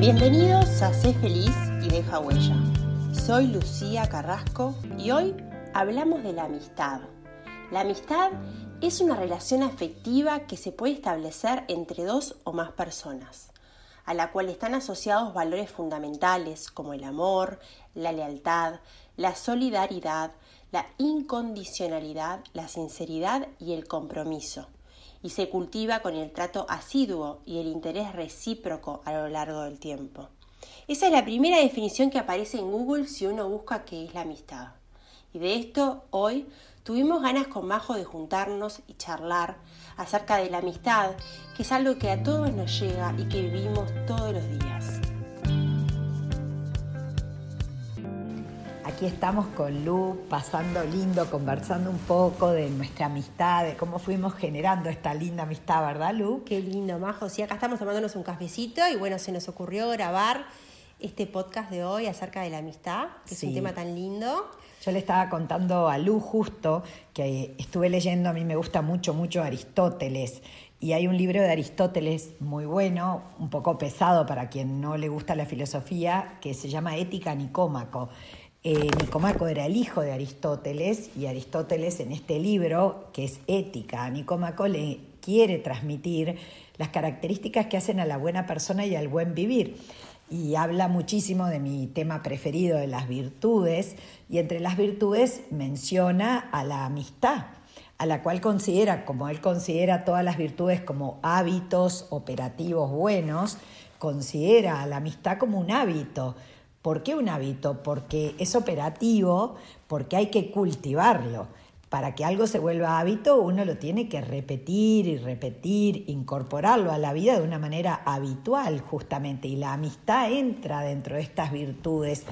Bienvenidos a Sé Feliz y Deja Huella. Soy Lucía Carrasco y hoy hablamos de la amistad. La amistad es una relación afectiva que se puede establecer entre dos o más personas, a la cual están asociados valores fundamentales como el amor, la lealtad, la solidaridad, la incondicionalidad, la sinceridad y el compromiso, y se cultiva con el trato asiduo y el interés recíproco a lo largo del tiempo. Esa es la primera definición que aparece en Google si uno busca qué es la amistad. Y de esto hoy tuvimos ganas con Majo de juntarnos y charlar acerca de la amistad, que es algo que a todos nos llega y que vivimos todos los días. Aquí estamos con Lu, pasando lindo, conversando un poco de nuestra amistad, de cómo fuimos generando esta linda amistad, ¿verdad, Lu? Qué lindo, Majo. Sí, acá estamos tomándonos un cafecito y bueno, se nos ocurrió grabar este podcast de hoy acerca de la amistad, que es un tema tan lindo. Yo le estaba contando a Lu justo que estuve leyendo, a mí me gusta mucho, mucho Aristóteles. Y hay un libro de Aristóteles muy bueno, un poco pesado para quien no le gusta la filosofía, que se llama Ética Nicómaco. Eh, Nicomaco era el hijo de Aristóteles y Aristóteles en este libro, que es Ética, a Nicómaco le quiere transmitir las características que hacen a la buena persona y al buen vivir. Y habla muchísimo de mi tema preferido, de las virtudes, y entre las virtudes menciona a la amistad, a la cual considera, como él considera todas las virtudes como hábitos operativos buenos, considera a la amistad como un hábito ¿Por qué un hábito? Porque es operativo, porque hay que cultivarlo. Para que algo se vuelva hábito, uno lo tiene que repetir y repetir, incorporarlo a la vida de una manera habitual, justamente. Y la amistad entra dentro de estas virtudes,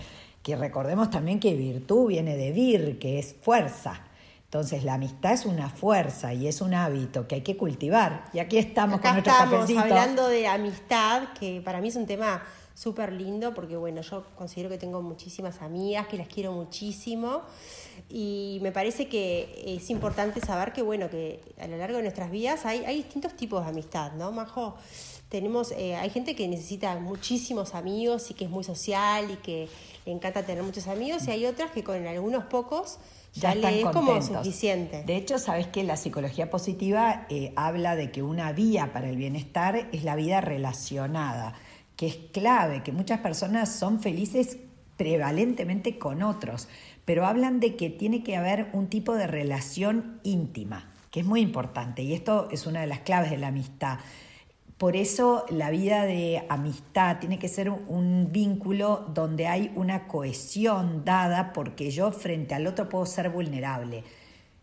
que recordemos también que virtud viene de vir, que es fuerza. Entonces la amistad es una fuerza y es un hábito que hay que cultivar. Y aquí estamos con nuestro estamos hablando de amistad, que para mí es un tema súper lindo porque, bueno, yo considero que tengo muchísimas amigas, que las quiero muchísimo y me parece que es importante saber que, bueno, que a lo largo de nuestras vidas hay, hay distintos tipos de amistad, ¿no, Majo? Tenemos, eh, hay gente que necesita muchísimos amigos y que es muy social y que le encanta tener muchos amigos y hay otras que con algunos pocos ya, le es como suficiente. De hecho, sabes que la psicología positiva eh, habla de que una vía para el bienestar es la vida relacionada que es clave, que muchas personas son felices prevalentemente con otros, pero hablan de que tiene que haber un tipo de relación íntima, que es muy importante, y esto es una de las claves de la amistad. Por eso la vida de amistad tiene que ser un vínculo donde hay una cohesión dada porque yo frente al otro puedo ser vulnerable.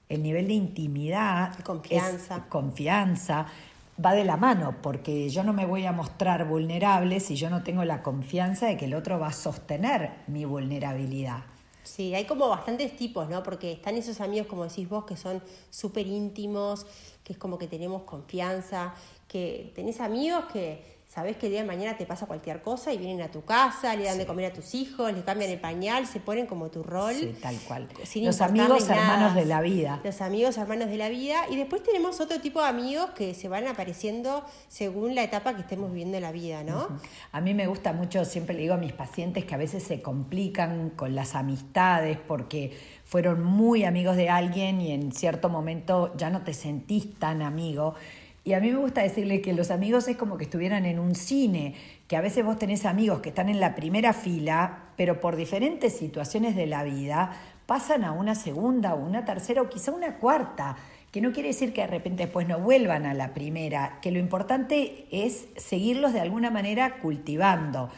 El nivel de intimidad, confianza, confianza va de la mano, porque yo no me voy a mostrar vulnerable si yo no tengo la confianza de que el otro va a sostener mi vulnerabilidad. Sí, hay como bastantes tipos, ¿no? Porque están esos amigos, como decís vos, que son súper íntimos, que es como que tenemos confianza, que tenés amigos que sabes que el día de mañana te pasa cualquier cosa y vienen a tu casa, le dan de comer a tus hijos, le cambian el pañal, se ponen como tu rol. Sí, tal cual. Los amigos hermanos de la vida. Los amigos hermanos de la vida. Y después tenemos otro tipo de amigos que se van apareciendo según la etapa que estemos viviendo en la vida, ¿no? A mí me gusta mucho, siempre le digo a mis pacientes que a veces se complican con las amistades porque fueron muy amigos de alguien y en cierto momento ya no te sentís tan amigo. Y a mí me gusta decirle que los amigos es como que estuvieran en un cine, que a veces vos tenés amigos que están en la primera fila, pero por diferentes situaciones de la vida pasan a una segunda o una tercera o quizá una cuarta, que no quiere decir que de repente después no vuelvan a la primera, que lo importante es seguirlos de alguna manera cultivando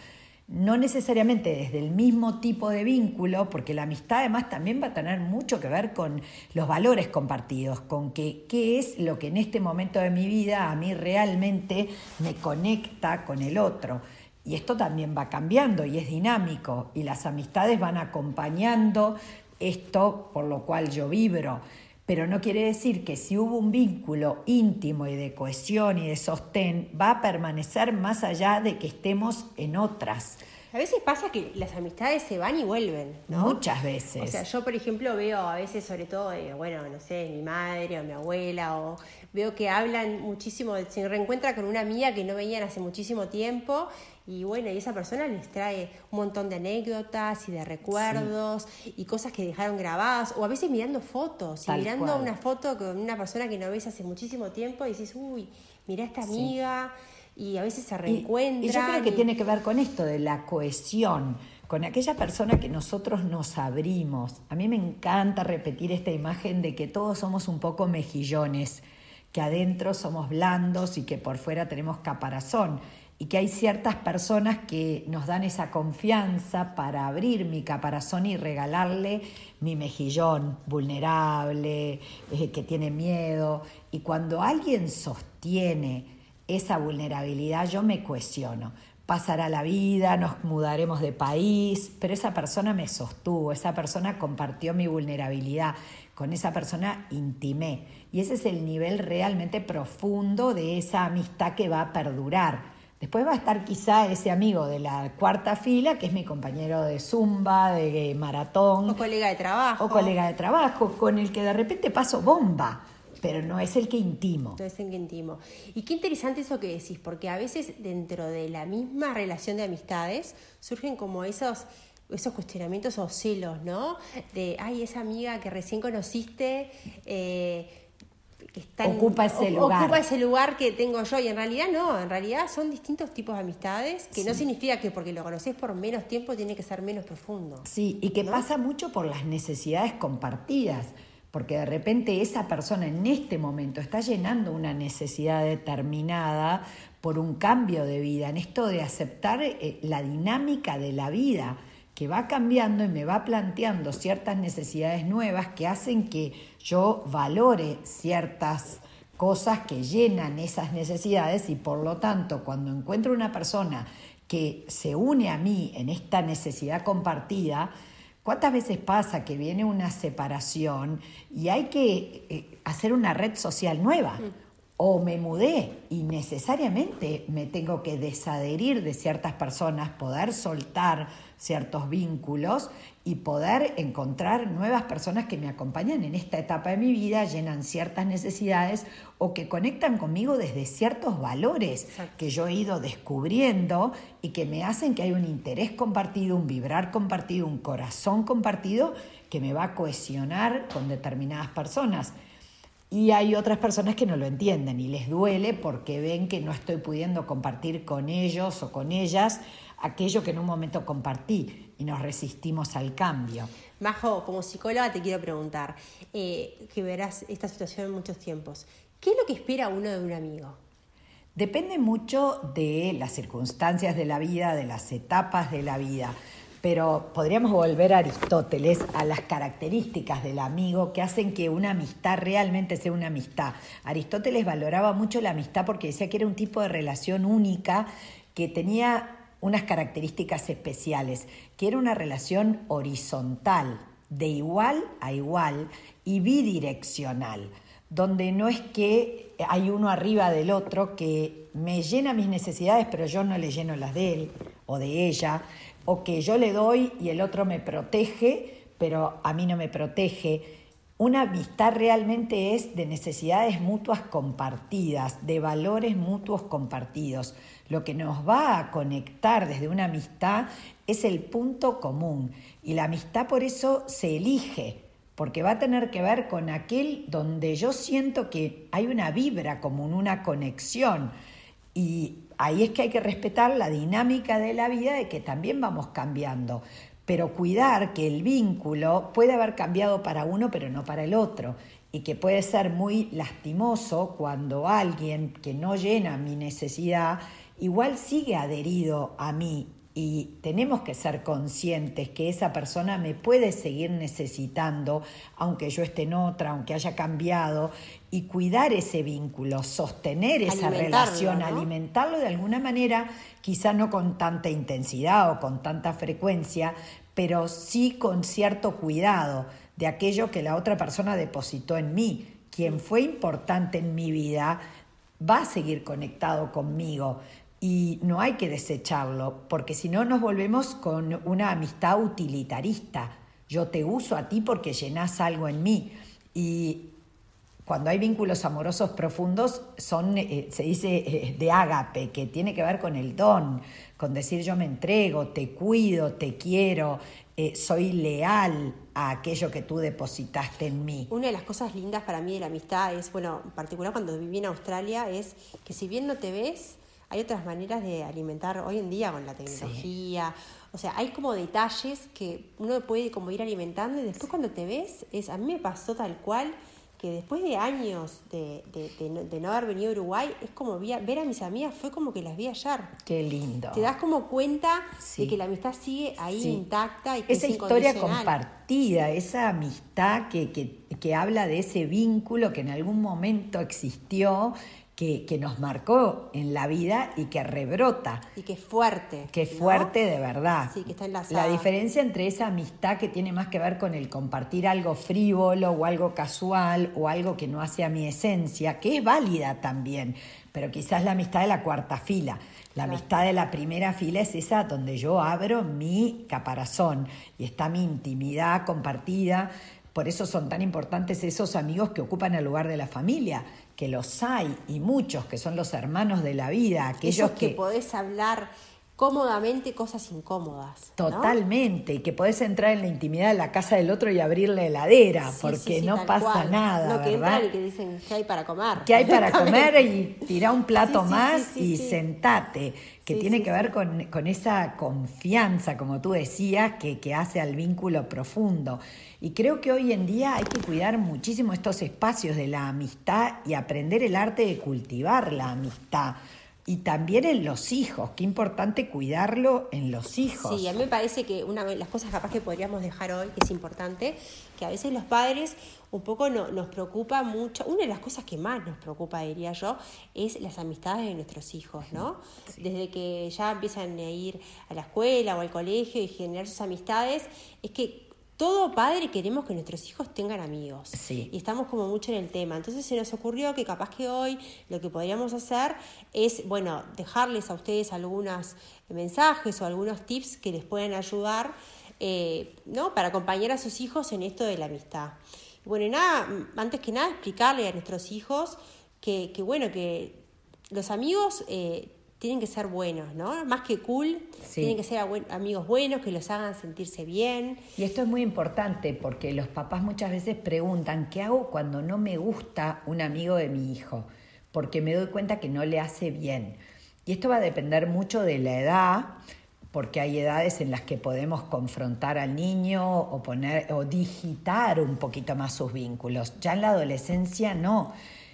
no necesariamente desde el mismo tipo de vínculo, porque la amistad además también va a tener mucho que ver con los valores compartidos, con que, qué es lo que en este momento de mi vida a mí realmente me conecta con el otro. Y esto también va cambiando y es dinámico y las amistades van acompañando esto por lo cual yo vibro pero no quiere decir que si hubo un vínculo íntimo y de cohesión y de sostén, va a permanecer más allá de que estemos en otras. A veces pasa que las amistades se van y vuelven, ¿no? Muchas veces. O sea, yo por ejemplo veo a veces, sobre todo, bueno, no sé, mi madre o mi abuela, o veo que hablan muchísimo, se reencuentra con una amiga que no veían hace muchísimo tiempo y bueno, y esa persona les trae un montón de anécdotas y de recuerdos y cosas que dejaron grabadas, o a veces mirando fotos, y mirando una foto con una persona que no ves hace muchísimo tiempo y dices, uy, mira esta amiga, y a veces se reencuentran. Y, yo creo que tiene que ver con esto de la cohesión, con aquella persona que nosotros nos abrimos. A mí me encanta repetir esta imagen de que todos somos un poco mejillones, que adentro somos blandos y que por fuera tenemos caparazón y que hay ciertas personas que nos dan esa confianza para abrir mi caparazón y regalarle mi mejillón vulnerable, eh, que tiene miedo. Y cuando alguien sostiene esa vulnerabilidad, yo me cuestiono. Pasará la vida, nos mudaremos de país, pero esa persona me sostuvo, esa persona compartió mi vulnerabilidad, con esa persona intimé. Y ese es el nivel realmente profundo de esa amistad que va a perdurar Después va a estar quizá ese amigo de la cuarta fila, que es mi compañero de zumba, de maratón. O colega de trabajo. O colega de trabajo, con el que de repente paso bomba, pero no es el que intimo. No es el que intimo. Y qué interesante eso que decís, porque a veces dentro de la misma relación de amistades surgen como esos esos cuestionamientos o celos, ¿no? De, ay, esa amiga que recién conociste, eh, ocupa ese lugar. Ocupa ese lugar que tengo yo y en realidad no, en realidad son distintos tipos de amistades que no significa que porque lo conoces por menos tiempo tiene que ser menos profundo. Sí, y que pasa mucho por las necesidades compartidas, porque de repente esa persona en este momento está llenando una necesidad determinada por un cambio de vida, en esto de aceptar eh, la dinámica de la vida que va cambiando y me va planteando ciertas necesidades nuevas que hacen que yo valore ciertas cosas que llenan esas necesidades y por lo tanto cuando encuentro una persona que se une a mí en esta necesidad compartida, ¿cuántas veces pasa que viene una separación y hay que eh, hacer una red social nueva? Mm. O me mudé y necesariamente me tengo que desadherir de ciertas personas, poder soltar ciertos vínculos y poder encontrar nuevas personas que me acompañan en esta etapa de mi vida, llenan ciertas necesidades o que conectan conmigo desde ciertos valores que yo he ido descubriendo y que me hacen que hay un interés compartido, un vibrar compartido, un corazón compartido que me va a cohesionar con determinadas personas. Y hay otras personas que no lo entienden y les duele porque ven que no estoy pudiendo compartir con ellos o con ellas aquello que en un momento compartí y nos resistimos al cambio. Majo, como psicóloga te quiero preguntar, eh, que verás esta situación en muchos tiempos, ¿qué es lo que espera uno de un amigo? Depende mucho de las circunstancias de la vida, de las etapas de la vida, pero podríamos volver a Aristóteles, a las características del amigo que hacen que una amistad realmente sea una amistad. Aristóteles valoraba mucho la amistad porque decía que era un tipo de relación única que tenía unas características especiales, que era una relación horizontal, de igual a igual y bidireccional, donde no es que hay uno arriba del otro que me llena mis necesidades, pero yo no le lleno las de él o de ella, o que yo le doy y el otro me protege, pero a mí no me protege. Una amistad realmente es de necesidades mutuas compartidas, de valores mutuos compartidos. Lo que nos va a conectar desde una amistad es el punto común y la amistad por eso se elige, porque va a tener que ver con aquel donde yo siento que hay una vibra común, una conexión. Y ahí es que hay que respetar la dinámica de la vida de que también vamos cambiando. Pero cuidar que el vínculo puede haber cambiado para uno, pero no para el otro, y que puede ser muy lastimoso cuando alguien que no llena mi necesidad igual sigue adherido a mí y tenemos que ser conscientes que esa persona me puede seguir necesitando, aunque yo esté en otra, aunque haya cambiado, y cuidar ese vínculo, sostener esa relación, alimentarlo de alguna manera, quizá no con tanta intensidad o con tanta frecuencia, pero sí con cierto cuidado de aquello que la otra persona depositó en mí. Quien fue importante en mi vida va a seguir conectado conmigo y no hay que desecharlo, porque si no nos volvemos con una amistad utilitarista. Yo te uso a ti porque llenas algo en mí. Y cuando hay vínculos amorosos profundos, son, eh, se dice eh, de ágape, que tiene que ver con el don, con decir yo me entrego, te cuido, te quiero, eh, soy leal a aquello que tú depositaste en mí. Una de las cosas lindas para mí de la amistad es, bueno, en particular cuando viví en Australia, es que si bien no te ves, hay otras maneras de alimentar hoy en día con la tecnología. O sea, hay como detalles que uno puede como ir alimentando y después cuando te ves, es a mí me pasó tal cual que después de años de, no, haber venido a Uruguay, es como ver a mis amigas, fue como que las vi ayer. Qué lindo. Te das como cuenta de que la amistad sigue ahí intacta y que Esa historia compartida, esa amistad que, que, que habla de ese vínculo que en algún momento existió que, nos marcó en la vida y que rebrota. Y que es fuerte. Que es fuerte de verdad. Sí, que está La diferencia entre esa amistad que tiene más que ver con el compartir algo frívolo o algo casual o algo que no hace a mi esencia, que es válida también, pero quizás la amistad de la cuarta fila. La amistad de la primera fila es esa donde yo abro mi caparazón y está mi intimidad compartida. Por eso son tan importantes esos amigos que ocupan el lugar de la familia, que los hay y muchos que son los hermanos de la vida, aquellos que, podés hablar cómodamente cosas incómodas. Totalmente, y que podés entrar en la intimidad de la casa del otro y abrirle la heladera, porque no pasa nada, no, que ¿verdad? y que dicen que hay para comer. Que hay para comer y tirar un plato más y sentate, que tiene que ver con, con, esa confianza, como tú decías, que, que hace al vínculo profundo. Y creo que hoy en día hay que cuidar muchísimo estos espacios de la amistad y aprender el arte de cultivar la amistad. Y también en los hijos, qué importante cuidarlo en los hijos. Sí, a mí me parece que una de las cosas capaz que podríamos dejar hoy, que es importante, que a veces los padres un poco no, nos preocupa mucho, una de las cosas que más nos preocupa, diría yo, es las amistades de nuestros hijos, ¿no? Desde que ya empiezan a ir a la escuela o al colegio y generar sus amistades, es que todo padre queremos que nuestros hijos tengan amigos. Sí. Y estamos como mucho en el tema. Entonces se nos ocurrió que capaz que hoy lo que podríamos hacer es, bueno, dejarles a ustedes algunos mensajes o algunos tips que les pueden ayudar, eh, ¿no? Para acompañar a sus hijos en esto de la amistad. Y bueno, nada, antes que nada, explicarle a nuestros hijos que, que bueno, que los amigos eh, tienen que ser buenos, ¿no? Más que cool, tienen que ser amigos buenos, que los hagan sentirse bien. Y esto es muy importante porque los papás muchas veces preguntan, ¿qué hago cuando no me gusta un amigo de mi hijo? Porque me doy cuenta que no le hace bien. Y esto va a depender mucho de la edad, porque hay edades en las que podemos confrontar al niño o poner o digitar un poquito más sus vínculos. Ya en la adolescencia no.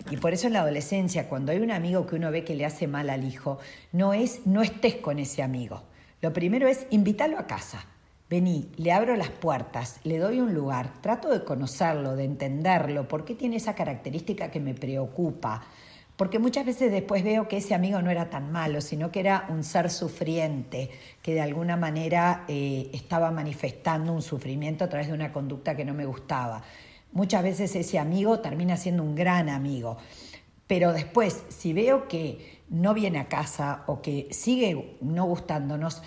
Y por eso en la adolescencia, cuando hay un amigo que uno ve que le hace mal al hijo, no es no estés con ese amigo. Lo primero es invitarlo a casa. Vení, le abro las puertas, le doy un lugar, trato de conocerlo, de entenderlo, por qué tiene esa característica que me preocupa. Porque muchas veces después veo que ese amigo no era tan malo, sino que era un ser sufriente, que de alguna manera eh, estaba manifestando un sufrimiento a través de una conducta que no me gustaba. Muchas veces ese amigo termina siendo un gran amigo. Pero después, si veo que no viene a casa o que sigue no gustándonos,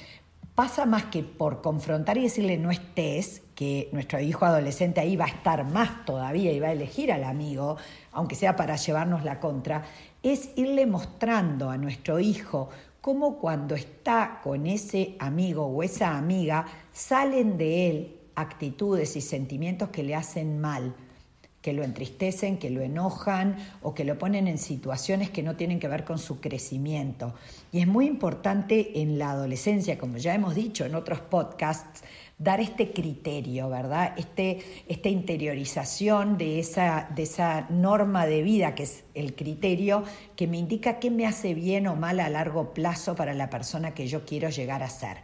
pasa más que por confrontar y decirle no estés, que nuestro hijo adolescente ahí va a estar más todavía y va a elegir al amigo, aunque sea para llevarnos la contra, es irle mostrando a nuestro hijo cómo cuando está con ese amigo o esa amiga salen de él actitudes y sentimientos que le hacen mal, que lo entristecen, que lo enojan o que lo ponen en situaciones que no tienen que ver con su crecimiento. Y es muy importante en la adolescencia, como ya hemos dicho en otros podcasts, dar este criterio, ¿verdad? Este, esta interiorización de esa, de esa norma de vida que es el criterio que me indica qué me hace bien o mal a largo plazo para la persona que yo quiero llegar a ser.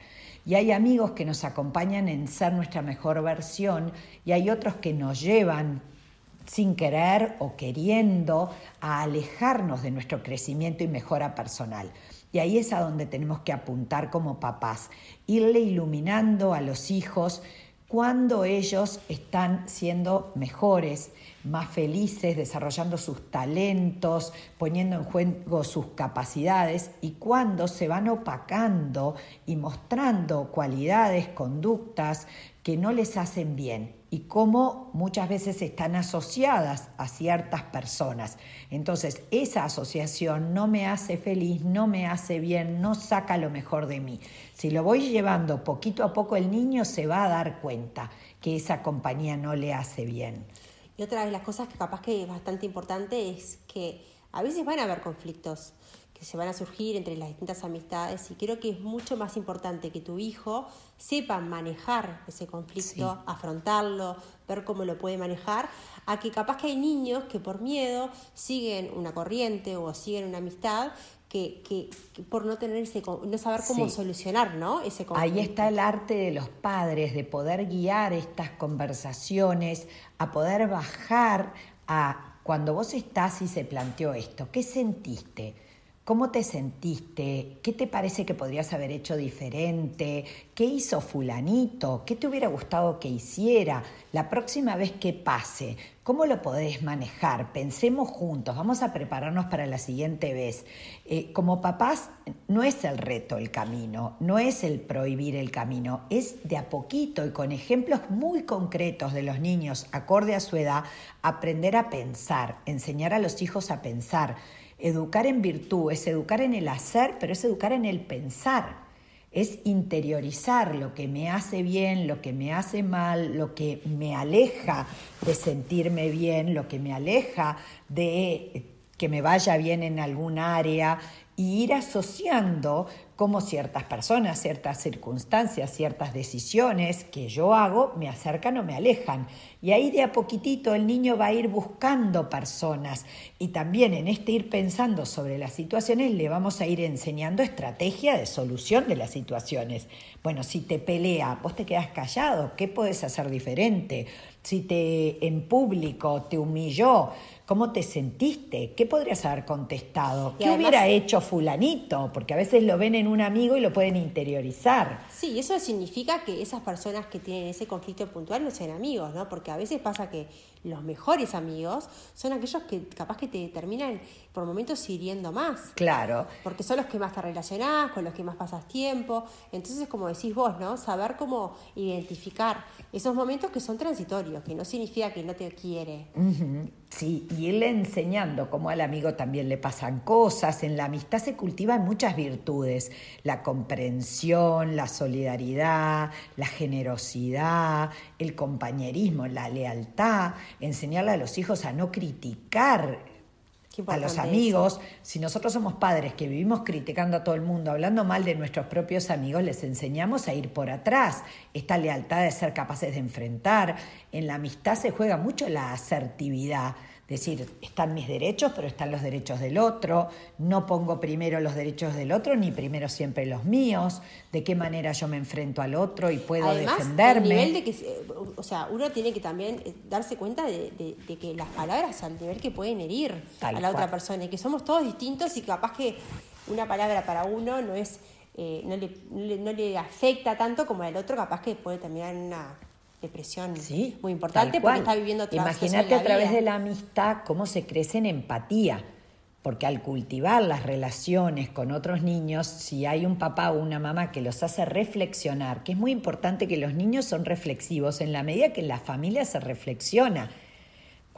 Y hay amigos que nos acompañan en ser nuestra mejor versión y hay otros que nos llevan sin querer o queriendo a alejarnos de nuestro crecimiento y mejora personal. Y ahí es a donde tenemos que apuntar como papás, irle iluminando a los hijos cuando ellos están siendo mejores, más felices, desarrollando sus talentos, poniendo en juego sus capacidades y cuando se van opacando y mostrando cualidades, conductas que no les hacen bien y cómo muchas veces están asociadas a ciertas personas. Entonces, esa asociación no me hace feliz, no me hace bien, no saca lo mejor de mí. Si lo voy llevando poquito a poco, el niño se va a dar cuenta que esa compañía no le hace bien. Y otra de las cosas que capaz que es bastante importante es que a veces van a haber conflictos que se van a surgir entre las distintas amistades y creo que es mucho más importante que tu hijo sepa manejar ese conflicto, afrontarlo, ver cómo lo puede manejar, a que capaz que hay niños que por miedo siguen una corriente o siguen una amistad que, que, por no tener ese, no saber cómo solucionar ¿no? ese conflicto. Ahí está el arte de los padres, de poder guiar estas conversaciones, a poder bajar a cuando vos estás y se planteó esto, ¿qué sentiste? ¿Cómo te sentiste? ¿Qué te parece que podrías haber hecho diferente? ¿Qué hizo fulanito? ¿Qué te hubiera gustado que hiciera? La próxima vez que pase, ¿cómo lo podés manejar? Pensemos juntos, vamos a prepararnos para la siguiente vez. Eh, como papás, no es el reto el camino, no es el prohibir el camino, es de a poquito y con ejemplos muy concretos de los niños, acorde a su edad, aprender a pensar, enseñar a los hijos a pensar Educar en virtud es educar en el hacer, pero es educar en el pensar. Es interiorizar lo que me hace bien, lo que me hace mal, lo que me aleja de sentirme bien, lo que me aleja de que me vaya bien en algún área y ir asociando cómo ciertas personas, ciertas circunstancias, ciertas decisiones que yo hago me acercan o me alejan. Y ahí de a poquitito el niño va a ir buscando personas y también en este ir pensando sobre las situaciones le vamos a ir enseñando estrategia de solución de las situaciones. Bueno, si te pelea, vos te quedas callado, ¿qué puedes hacer diferente? Si te en público te humilló, ¿Cómo te sentiste? ¿Qué podrías haber contestado? ¿Qué hubiera hecho fulanito? Porque a veces lo ven en un amigo y lo pueden interiorizar. Sí, eso significa que esas personas que tienen ese conflicto puntual no sean amigos, ¿no? Porque a veces pasa que los mejores amigos son aquellos que capaz que te terminan por momentos hiriendo más. Claro. Porque son los que más te relacionás, con los que más pasas tiempo. Entonces, como decís vos, ¿no? Saber cómo identificar esos momentos que son transitorios, que no significa que no te quiere. Sí, y irle enseñando cómo al amigo también le pasan cosas. En la amistad se cultivan muchas virtudes, la comprensión, la solidaridad, la generosidad, el compañerismo, la lealtad, enseñarle a los hijos a no criticar a los amigos, si nosotros somos padres que vivimos criticando a todo el mundo, hablando mal de nuestros propios amigos, les enseñamos a ir por atrás, esta lealtad de ser capaces de enfrentar. En la amistad se juega mucho la asertividad, decir, están mis derechos, pero están los derechos del otro, no pongo primero los derechos del otro, ni primero siempre los míos, de qué manera yo me enfrento al otro y puedo Además, defenderme. nivel de que, o sea, uno tiene que también eh, darse cuenta de, que las palabras al nivel que pueden herir a la otra persona y que somos todos distintos y capaz que una palabra para uno no es... Eh, no, le, no le afecta tanto como al otro, capaz que puede terminar en una depresión sí, muy importante porque está viviendo Imagínate a través de la amistad cómo se crece en empatía. Porque al cultivar las relaciones con otros niños, si hay un papá o una mamá que los hace reflexionar, que es muy importante que los niños son reflexivos en la medida que la familia se reflexiona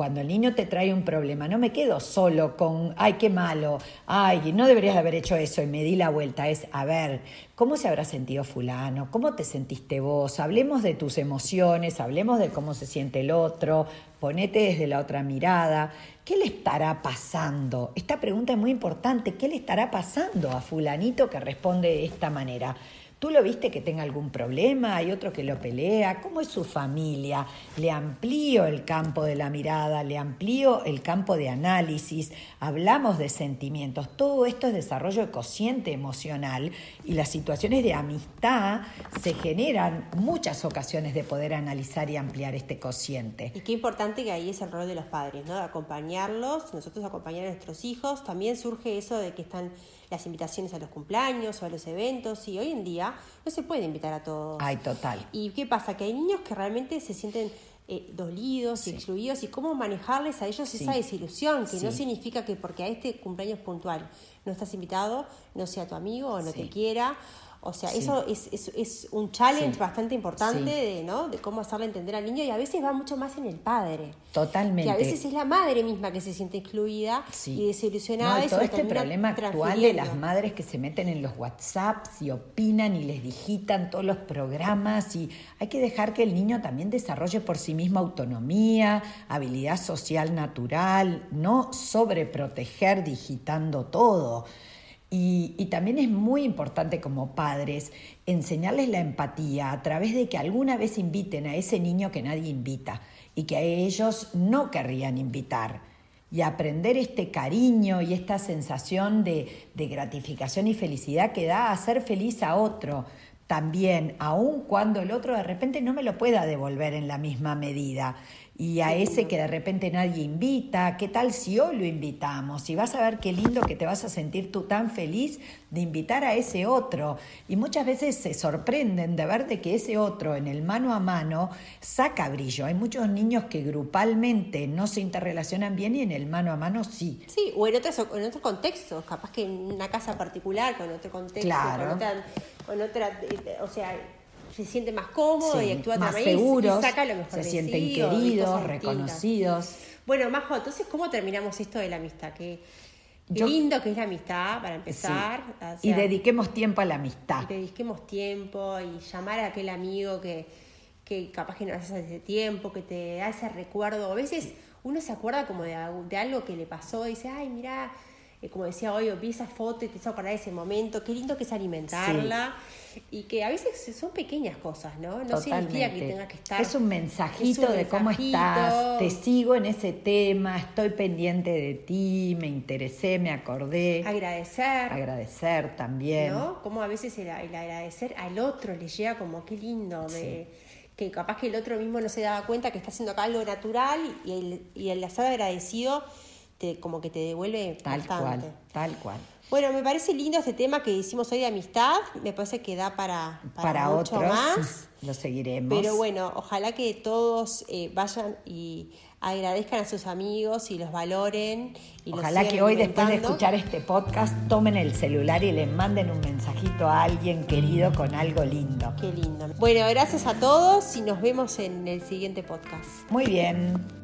cuando el niño te trae un problema, no me quedo solo con, ay, qué malo, ay, no deberías de haber hecho eso y me di la vuelta. Es, a ver, ¿cómo se habrá sentido fulano? ¿Cómo te sentiste vos? Hablemos de tus emociones, hablemos de cómo se siente el otro, ponete desde la otra mirada. ¿Qué le estará pasando? Esta pregunta es muy importante. ¿Qué le estará pasando a fulanito que responde de esta manera? ¿Tú lo viste que tenga algún problema? ¿Hay otro que lo pelea? ¿Cómo es su familia? Le amplío el campo de la mirada, le amplío el campo de análisis, hablamos de sentimientos. Todo esto es desarrollo de cociente emocional y las situaciones de amistad se generan muchas ocasiones de poder analizar y ampliar este cociente. Y qué importante que ahí es el rol de los padres, ¿no? De acompañarlos, nosotros acompañar a nuestros hijos. También surge eso de que están las invitaciones a los cumpleaños o a los eventos y hoy en día no se puede invitar a todos. Ay, total. ¿Y qué pasa? Que hay niños que realmente se sienten eh, dolidos y excluidos y cómo manejarles a ellos esa desilusión, que no significa que porque a este cumpleaños puntual no estás invitado, no sea tu amigo o no te quiera o sea, eso es, es, es, un challenge bastante importante de, ¿no? de cómo hacerle entender al niño y a veces va mucho más en el padre. Totalmente. Que a veces es la madre misma que se siente excluida y desilusionada. No, y todo este problema actual de las madres que se meten en los WhatsApps y opinan y les digitan todos los programas y hay que dejar que el niño también desarrolle por sí mismo autonomía, habilidad social natural, no sobreproteger digitando todo. Y, también es muy importante como padres enseñarles la empatía a través de que alguna vez inviten a ese niño que nadie invita y que ellos no querrían invitar. Y aprender este cariño y esta sensación de, de gratificación y felicidad que da a ser feliz a otro también, aun cuando el otro de repente no me lo pueda devolver en la misma medida y a ese que de repente nadie invita, ¿qué tal si hoy lo invitamos? Y vas a ver qué lindo que te vas a sentir tú tan feliz de invitar a ese otro. Y muchas veces se sorprenden de ver de que ese otro en el mano a mano saca brillo. Hay muchos niños que grupalmente no se interrelacionan bien y en el mano a mano sí. Sí, o en otros, en otros contextos, capaz que en una casa particular, con otro contexto, claro. con, otra, con otra, eh, o sea se siente más cómodo y actúa más seguro, saca lo mejor se sienten queridos, reconocidos. Bueno, Majo, entonces, ¿cómo terminamos esto de la amistad? Qué, lindo que es la amistad, para empezar. y dediquemos tiempo a la amistad. Y dediquemos tiempo y llamar a aquel amigo que, que capaz que no haces hace tiempo, que te da ese recuerdo. A veces uno se acuerda como de, de algo que le pasó y dice, ay, mira eh, como decía hoy, vi esa foto y te hizo acordar ese momento, qué lindo que es alimentarla. Y que a veces son pequeñas cosas, ¿no? No significa que tenga que estar. Es un mensajito de cómo estás, te sigo en ese tema, estoy pendiente de ti, me interesé, me acordé. Agradecer. Agradecer también. ¿No? Como a veces el, agradecer al otro le llega como qué lindo, que capaz que el otro mismo no se daba cuenta que está haciendo acá algo natural y el, y el agradecido como que te devuelve tal cual, tal cual. Bueno, me parece lindo este tema que hicimos hoy de amistad. Me parece que da para, para, mucho otros, más. Lo seguiremos. Pero bueno, ojalá que todos eh, vayan y agradezcan a sus amigos y los valoren. Y ojalá que hoy, después de escuchar este podcast, tomen el celular y le manden un mensajito a alguien querido con algo lindo. Qué lindo. Bueno, gracias a todos y nos vemos en el siguiente podcast. Muy bien.